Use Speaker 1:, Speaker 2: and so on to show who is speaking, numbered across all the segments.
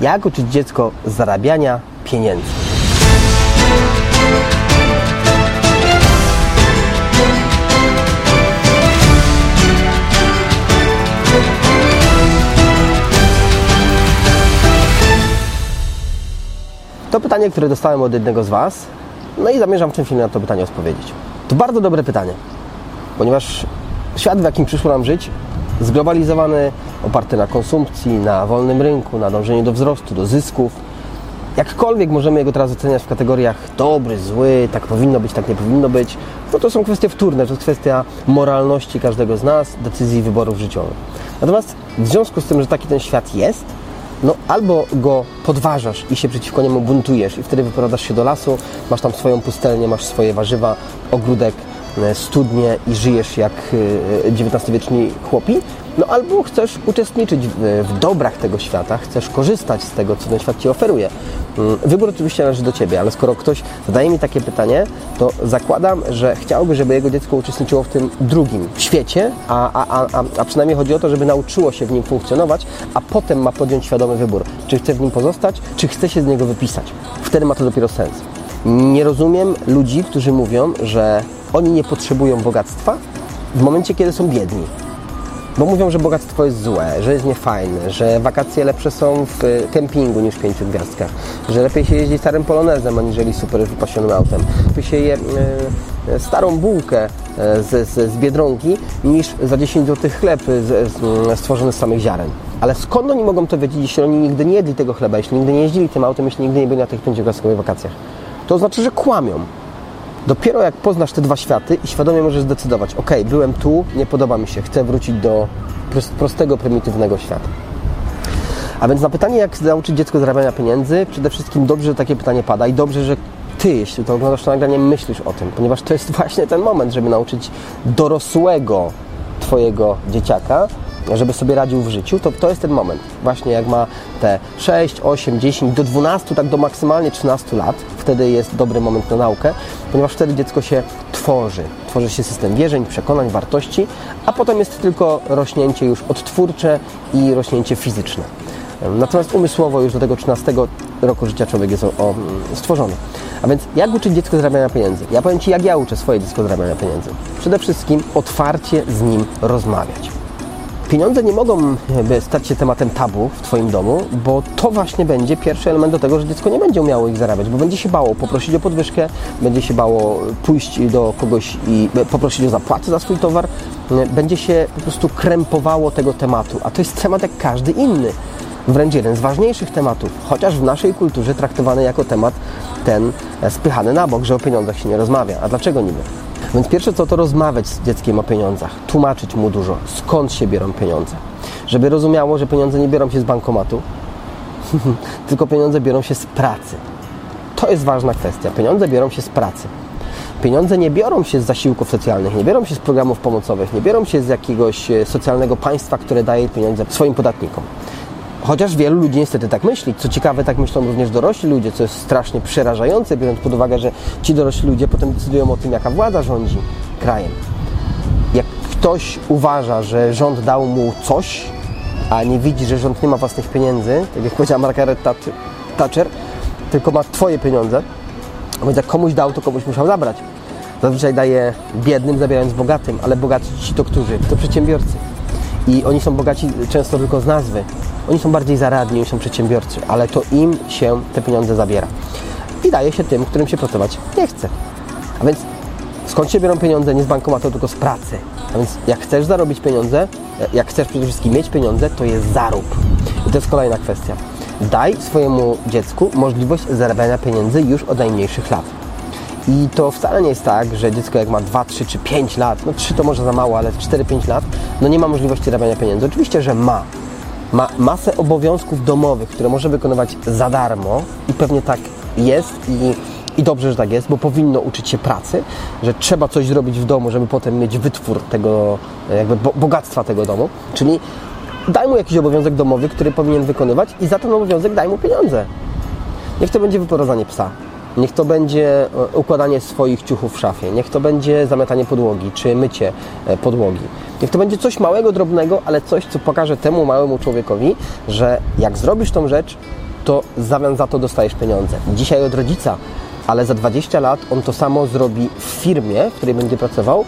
Speaker 1: Jak uczyć dziecko zarabiania pieniędzy? To pytanie, które dostałem od jednego z Was, no i zamierzam w tym filmie na to pytanie odpowiedzieć. To bardzo dobre pytanie, ponieważ świat, w jakim przyszło nam żyć, zglobalizowany, oparty na konsumpcji, na wolnym rynku, na dążeniu do wzrostu, do zysków. Jakkolwiek możemy jego teraz oceniać w kategoriach dobry, zły, tak powinno być, tak nie powinno być, no to są kwestie wtórne, to jest kwestia moralności każdego z nas, decyzji wyborów życiowych. Natomiast w związku z tym, że taki ten świat jest, no albo go podważasz i się przeciwko niemu buntujesz i wtedy wyprowadzasz się do lasu, masz tam swoją pustelnię, masz swoje warzywa, ogródek, studnie i żyjesz jak XIX-wieczni chłopi, no albo chcesz uczestniczyć w, w dobrach tego świata, chcesz korzystać z tego, co ten świat Ci oferuje. Mm, Wybór oczywiście należy do Ciebie, ale skoro ktoś zadaje mi takie pytanie, to zakładam, że chciałby, żeby jego dziecko uczestniczyło w tym drugim świecie, a, a, a, a przynajmniej chodzi o to, żeby nauczyło się w nim funkcjonować, a potem ma podjąć świadomy wybór, czy chce w nim pozostać, czy chce się z niego wypisać. Wtedy ma to dopiero sens. Nie rozumiem ludzi, którzy mówią, że oni nie potrzebują bogactwa w momencie, kiedy są biedni. Bo mówią, że bogactwo jest złe, że jest niefajne, że wakacje lepsze są w kempingu niż w pięciu gwiazdkach, że lepiej się jeździ starym polonezem, aniżeli super wypasionym autem. Lepiej się je e, starą bułkę e, z, z, z Biedronki niż za 10 zł chleb z, stworzony z samych ziaren. Ale skąd oni mogą to wiedzieć, jeśli oni nigdy nie jedli tego chleba, jeśli nigdy nie jeździli tym autem, jeśli nigdy nie byli na tych pięciogwiazdkowych wakacjach? To znaczy, że kłamią. Dopiero jak poznasz te dwa światy i świadomie możesz zdecydować, ok, byłem tu, nie podoba mi się, chcę wrócić do prostego, prymitywnego świata. A więc na pytanie, jak nauczyć dziecko zarabiania pieniędzy, przede wszystkim dobrze, że takie pytanie pada i dobrze, że Ty, jeśli to oglądasz to nagranie, myślisz o tym, ponieważ to jest właśnie ten moment, żeby nauczyć dorosłego Twojego dzieciaka żeby sobie radził w życiu, to to jest ten moment. Właśnie jak ma te 6, 8, 10, do 12, tak do maksymalnie 13 lat, wtedy jest dobry moment na naukę, ponieważ wtedy dziecko się tworzy. Tworzy się system wierzeń, przekonań, wartości, a potem jest tylko rośnięcie już odtwórcze i rośnięcie fizyczne. Natomiast umysłowo już do tego 13 roku życia człowiek jest o, o, stworzony. A więc jak uczyć dziecko zarabiania pieniędzy? Ja powiem Ci, jak ja uczę swoje dziecko zarabiania pieniędzy. Przede wszystkim otwarcie z nim rozmawiać. Pieniądze nie mogą stać się tematem tabu w Twoim domu, bo to właśnie będzie pierwszy element do tego, że dziecko nie będzie umiało ich zarabiać, bo będzie się bało poprosić o podwyżkę, będzie się bało pójść do kogoś i poprosić o zapłatę za swój towar, będzie się po prostu krępowało tego tematu, a to jest temat jak każdy inny. Wręcz jeden z ważniejszych tematów, chociaż w naszej kulturze traktowany jako temat ten spychany na bok, że o pieniądzach się nie rozmawia. A dlaczego niby? Więc pierwsze co to rozmawiać z dzieckiem o pieniądzach, tłumaczyć mu dużo, skąd się biorą pieniądze. Żeby rozumiało, że pieniądze nie biorą się z bankomatu, tylko pieniądze biorą się z pracy. To jest ważna kwestia. Pieniądze biorą się z pracy. Pieniądze nie biorą się z zasiłków socjalnych, nie biorą się z programów pomocowych, nie biorą się z jakiegoś e, socjalnego państwa, które daje pieniądze swoim podatnikom. Chociaż wielu ludzi niestety tak myśli. Co ciekawe, tak myślą również dorośli ludzie, co jest strasznie przerażające, biorąc pod uwagę, że ci dorośli ludzie potem decydują o tym, jaka władza rządzi krajem. Jak ktoś uważa, że rząd dał mu coś, a nie widzi, że rząd nie ma własnych pieniędzy, tak jak powiedziała Margaret Thatcher, tylko ma Twoje pieniądze, więc jak komuś dał, to komuś musiał zabrać. Zazwyczaj daje biednym, zabierając bogatym, ale bogaci to którzy? To przedsiębiorcy. I oni są bogaci często tylko z nazwy. Oni są bardziej zaradni, oni są przedsiębiorcy, ale to im się te pieniądze zabiera. I daje się tym, którym się pracować nie chce. A więc skąd się biorą pieniądze? Nie z bankomatu, tylko z pracy. A więc jak chcesz zarobić pieniądze, jak chcesz przede wszystkim mieć pieniądze, to je zarób. I to jest kolejna kwestia. Daj swojemu dziecku możliwość zarabiania pieniędzy już od najmniejszych lat. I to wcale nie jest tak, że dziecko jak ma 2, 3 czy 5 lat, no 3 to może za mało, ale 4-5 lat, no nie ma możliwości zarabiania pieniędzy. Oczywiście, że ma. Ma masę obowiązków domowych, które może wykonywać za darmo i pewnie tak jest i, i dobrze, że tak jest, bo powinno uczyć się pracy, że trzeba coś zrobić w domu, żeby potem mieć wytwór tego, jakby bogactwa tego domu. Czyli daj mu jakiś obowiązek domowy, który powinien wykonywać i za ten obowiązek daj mu pieniądze. Niech to będzie wyprowadzanie psa, niech to będzie e, układanie swoich ciuchów w szafie, niech to będzie zamiatanie podłogi czy mycie e, podłogi. Niech to będzie coś małego, drobnego, ale coś, co pokaże temu małemu człowiekowi, że jak zrobisz tą rzecz, to w zamian za to dostajesz pieniądze. Dzisiaj od rodzica ale za 20 lat on to samo zrobi w firmie, w której będzie pracował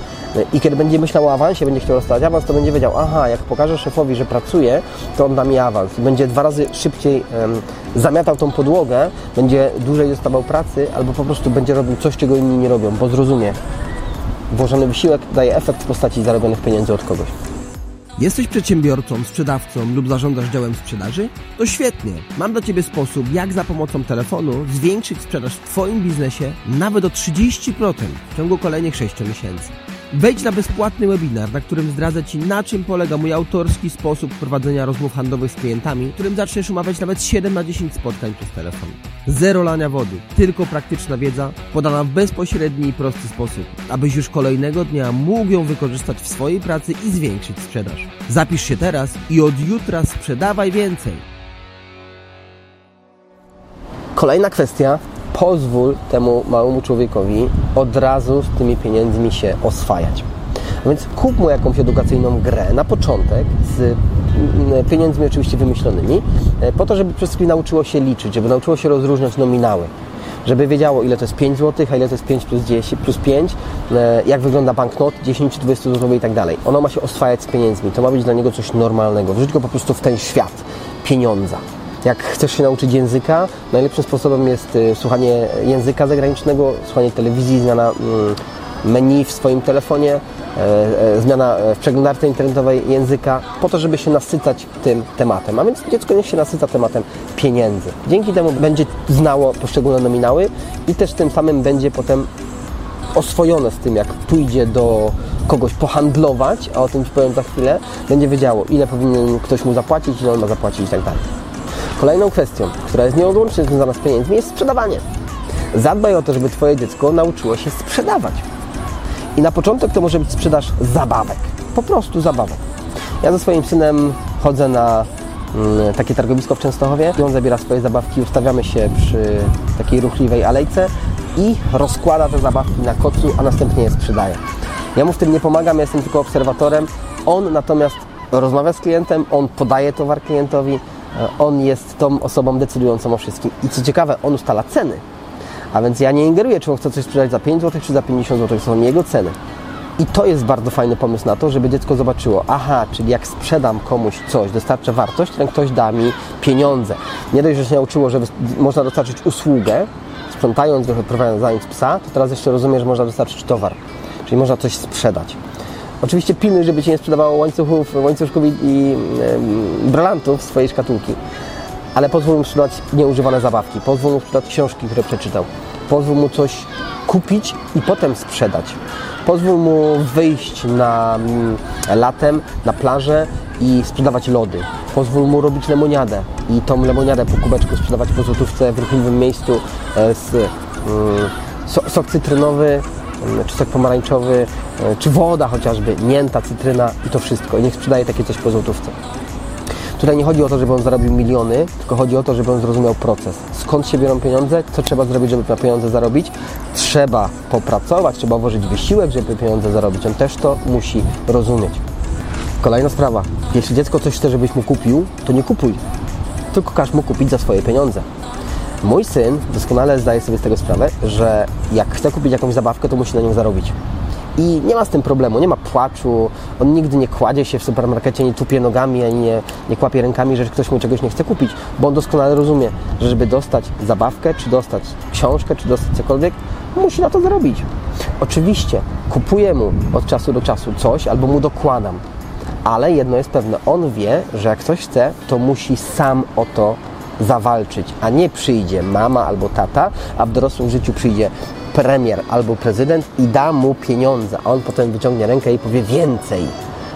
Speaker 1: i kiedy będzie myślał o awansie, będzie chciał dostać awans, to będzie wiedział, aha, jak pokażę szefowi, że pracuje, to on da mi awans i będzie dwa razy szybciej um, zamiatał tą podłogę, będzie dłużej dostawał pracy albo po prostu będzie robił coś, czego inni nie robią, bo zrozumie. Włożony wysiłek daje efekt w postaci zarobionych pieniędzy od kogoś.
Speaker 2: Jesteś przedsiębiorcą, sprzedawcą lub zarządzasz działem sprzedaży? To świetnie! Mam dla Ciebie sposób, jak za pomocą telefonu zwiększyć sprzedaż w Twoim biznesie nawet o 30% w ciągu kolejnych 6 miesięcy. Wejdź na bezpłatny webinar, na którym zdradzę Ci, na czym polega mój autorski sposób prowadzenia rozmów handlowych z klientami, którym zaczniesz umawiać nawet 7 na 10 spotkań przez telefon. Zero lania wody, tylko praktyczna wiedza, podana w bezpośredni i prosty sposób, abyś już kolejnego dnia mógł ją wykorzystać w swojej pracy i zwiększyć sprzedaż. Zapisz się teraz i od jutra sprzedawaj więcej.
Speaker 1: Kolejna kwestia pozwól temu małemu człowiekowi od razu z tymi pieniędzmi się oswajać. A więc kup mu jakąś edukacyjną grę na początek z mm, pieniędzmi oczywiście wymyślonymi, e, po to, żeby przede wszystkim nauczyło się liczyć, żeby nauczyło się rozróżniać nominały żeby wiedziało, ile to jest 5 zł, a ile to jest 5 plus 10, plus 5, e, jak wygląda banknot 10, 20 zł i tak dalej. Ono ma się oswajać z pieniędzmi. To ma być dla niego coś normalnego. Wrzuć go po prostu w ten świat pieniądza. Jak chcesz się nauczyć języka, najlepszym sposobem jest y, słuchanie języka zagranicznego, słuchanie telewizji, zmiana mm, menu w swoim telefonie, e, e, zmiana e, w przeglądarce internetowej języka, po to, żeby się nasycać tym tematem. A więc dziecko niech się nasyca tematem pieniędzy. Dzięki temu będzie znało poszczególne nominały i też tym samym będzie potem oswojone z tym, jak pójdzie do kogoś pohandlować, a o tym Ci powiem za chwilę, będzie wiedziało, ile powinien ktoś mu zapłacić, ile on ma zapłacić i tak dalej. Kolejną kwestią, która jest nieodłącznie związana z pieniędzmi, jest sprzedawanie. Zadbaj o to, żeby Twoje dziecko nauczyło się sprzedawać. I na początek to może być sprzedaż zabawek. Po prostu zabawek. Ja ze swoim synem chodzę na mm, takie targowisko w Częstochowie on zabiera swoje zabawki, ustawiamy się przy takiej ruchliwej alejce i rozkłada te zabawki na kocu, a następnie je sprzedaje. Ja mu w tym nie pomagam, ja jestem tylko obserwatorem. On natomiast rozmawia z klientem, on podaje towar klientowi, on jest tą osobą decydującą o wszystkim. I co ciekawe, on ustala ceny. A więc ja nie ingeruję, czy on chce coś sprzedać za 5 zł, czy za 50 zł. Są jego ceny. I to jest bardzo fajny pomysł na to, żeby dziecko zobaczyło, aha, czyli jak sprzedam komuś coś, dostarczę wartość, ten ktoś da mi pieniądze. Nie dość, że się nauczyło, że można dostarczyć usługę, sprzątając, wyprowadzając psa, to teraz jeszcze rozumiem, że można dostarczyć towar. Czyli można coś sprzedać. Oczywiście pilnuj, żeby Ci nie sprzedawało łańcuchów, łańcuszków i, i e, brylantów swojej szkatułki. Ale pozwól mu sprzedać nieużywane zabawki, pozwól mu sprzedać książki, które przeczytał. Pozwól mu coś kupić i potem sprzedać. Pozwól mu wyjść na mm, latem na plażę i sprzedawać lody. Pozwól mu robić lemoniadę i tą lemoniadę po kubeczku sprzedawać po złotówce w ruchliwym miejscu e, z mm, sok cytrynowy czy sok pomarańczowy, e, czy woda chociażby, mięta, cytryna i to wszystko. I niech sprzedaje takie coś po złotówce. Tutaj nie chodzi o to, żeby on zarobił miliony, tylko chodzi o to, żeby on zrozumiał proces. Skąd się biorą pieniądze, co trzeba zrobić, żeby na pieniądze zarobić. Trzeba popracować, trzeba włożyć wysiłek, żeby pieniądze zarobić. On też to musi rozumieć. Kolejna sprawa. Jeśli dziecko coś chce, żebyś mu kupił, to nie kupuj. Tylko każ mu kupić za swoje pieniądze. Mój syn doskonale zdaje sobie z tego sprawę, że jak chce kupić jakąś zabawkę, to musi na nią zarobić. I nie ma z tym problemu, nie ma płaczu, on nigdy nie kładzie się w supermarkecie, nie tupie nogami, ani nie, nie kłapie rękami, że ktoś mu czegoś nie chce kupić, bo on doskonale rozumie, że żeby dostać zabawkę, czy dostać książkę, czy dostać cokolwiek, musi na to zarobić. Oczywiście kupuję mu od czasu do czasu coś albo mu dokładam, ale jedno jest pewne, on wie, że jak coś chce, to musi sam o to zawalczyć, a nie przyjdzie mama albo tata, a w dorosłym życiu przyjdzie premier albo prezydent i da mu pieniądze, a on potem wyciągnie rękę i powie więcej.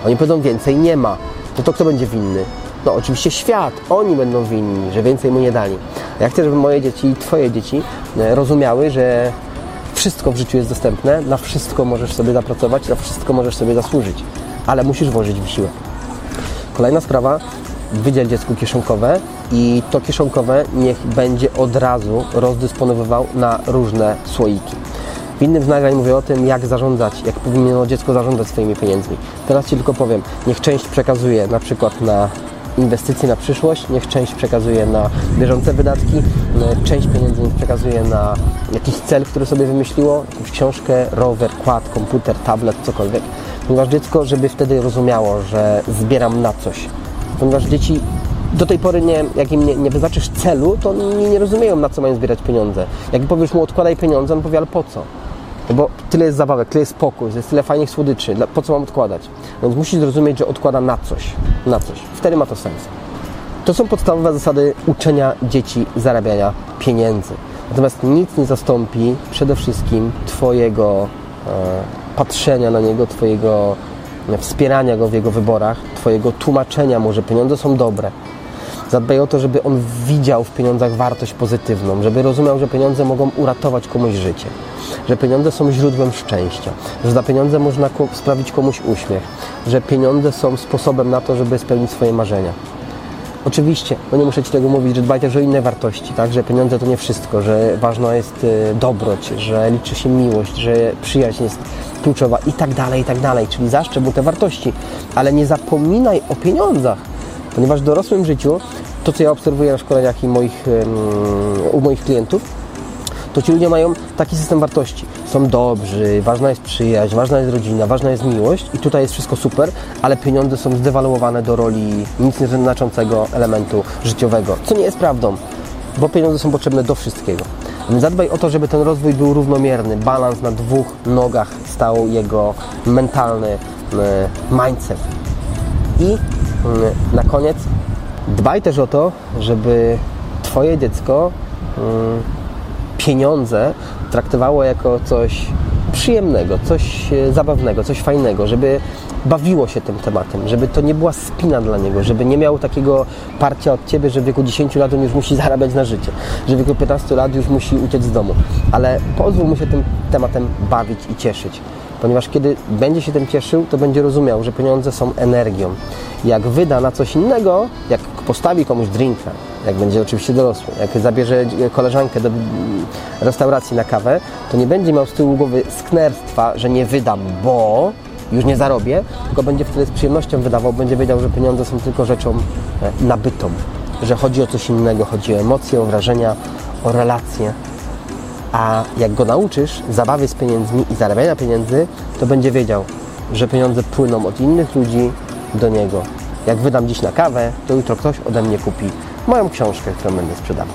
Speaker 1: Oni powiedzą więcej nie ma. To to kto będzie winny? No oczywiście świat. Oni będą winni, że więcej mu nie dali. Ja chcę, żeby moje dzieci i Twoje dzieci e, rozumiały, że wszystko w życiu jest dostępne, na wszystko możesz sobie zapracować, na wszystko możesz sobie zasłużyć, ale musisz włożyć wysiłek. Kolejna sprawa, wydziel dziecku kieszonkowe i to kieszonkowe niech będzie od razu rozdysponowywał na różne słoiki. W innym z nagrań mówię o tym, jak zarządzać, jak powinno dziecko zarządzać swoimi pieniędzmi. Teraz Ci tylko powiem, niech część przekazuje na przykład na inwestycje na przyszłość, niech część przekazuje na bieżące wydatki, część pieniędzy niech przekazuje na jakiś cel, który sobie wymyśliło, jakąś książkę, rower, kład, komputer, tablet, cokolwiek. Ponieważ dziecko, żeby wtedy rozumiało, że zbieram na coś. Ponieważ dzieci do tej pory, nie, jak im nie, nie wyznaczysz celu, to oni nie rozumieją, na co mają zbierać pieniądze. Jak powiesz mu odkładaj pieniądze, on powie, ale po co? No bo tyle jest zabawek, tyle jest spokój, jest tyle fajnych słodyczy, po co mam odkładać? Więc musisz zrozumieć, że odkłada na coś, na coś. Wtedy ma to sens. To są podstawowe zasady uczenia dzieci zarabiania pieniędzy. Natomiast nic nie zastąpi przede wszystkim Twojego e, patrzenia na niego, Twojego wspierania go w jego wyborach, Twojego tłumaczenia mu, że pieniądze są dobre, Zadbaj o to, żeby on widział w pieniądzach wartość pozytywną, żeby rozumiał, że pieniądze mogą uratować komuś życie, że pieniądze są źródłem szczęścia, że za pieniądze można sprawić komuś uśmiech, że pieniądze są sposobem na to, żeby spełnić swoje marzenia. Oczywiście, no nie muszę Ci tego mówić, że dbaj też o inne wartości, tak? że pieniądze to nie wszystko, że ważna jest y, dobroć, że liczy się miłość, że przyjaźń jest kluczowa i tak dalej, i tak dalej. Czyli zaszczep te wartości, ale nie zapominaj o pieniądzach, ponieważ w dorosłym życiu, to co ja obserwuję na szkoleniach i moich, u moich klientów, to ci ludzie mają taki system wartości. Są dobrzy, ważna jest przyjaźń, ważna jest rodzina, ważna jest miłość i tutaj jest wszystko super, ale pieniądze są zdewaluowane do roli nic nieznaczącego elementu życiowego, co nie jest prawdą, bo pieniądze są potrzebne do wszystkiego. Zadbaj o to, żeby ten rozwój był równomierny, balans na dwóch nogach stał jego mentalny e, mindset. I Mm, na koniec dbaj też o to, żeby Twoje dziecko mm, pieniądze traktowało jako coś przyjemnego, coś e, zabawnego, coś fajnego, żeby bawiło się tym tematem, żeby to nie była spina dla niego, żeby nie miał takiego parcia od Ciebie, że w wieku 10 lat on już musi zarabiać na życie, że w wieku 15 lat już musi uciec z domu, ale pozwól mu się tym tematem bawić i cieszyć ponieważ kiedy będzie się tym cieszył, to będzie rozumiał, że pieniądze są energią. Jak wyda na coś innego, jak postawi komuś drinka, jak będzie oczywiście dorosły, jak zabierze koleżankę do restauracji na kawę, to nie będzie miał z tyłu głowy sknerstwa, że nie wydam, bo już nie zarobię, tylko będzie wtedy z przyjemnością wydawał, będzie wiedział, że pieniądze są tylko rzeczą e, nabytą, że chodzi o coś innego, chodzi o emocje, o wrażenia, o relacje, a jak go nauczysz zabawy z pieniędzmi i zarabiania pieniędzy, to będzie wiedział, że pieniądze płyną od innych ludzi do niego. Jak wydam dziś na kawę, to jutro ktoś ode mnie kupi moją książkę, którą będę sprzedawał.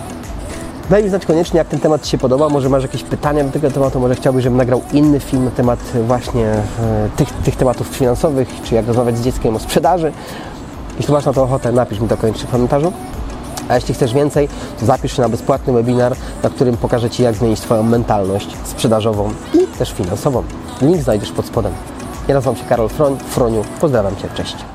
Speaker 1: Daj mi znać koniecznie, jak ten temat Ci się podoba. Może masz jakieś pytania do tego tematu, może chciałbyś, żebym nagrał inny film na temat właśnie e, tych, tych tematów finansowych, czy jak rozmawiać z dzieckiem o sprzedaży. Jeśli masz na to ochotę, napisz mi to koniecznie w komentarzu. A jeśli chcesz więcej, to zapisz się na bezpłatny webinar, na którym pokażę Ci, jak zmienić Twoją mentalność sprzedażową i też finansową. Link znajdziesz pod spodem. Ja nazywam się Karol Froń, Froniu. Pozdrawiam Cię, cześć.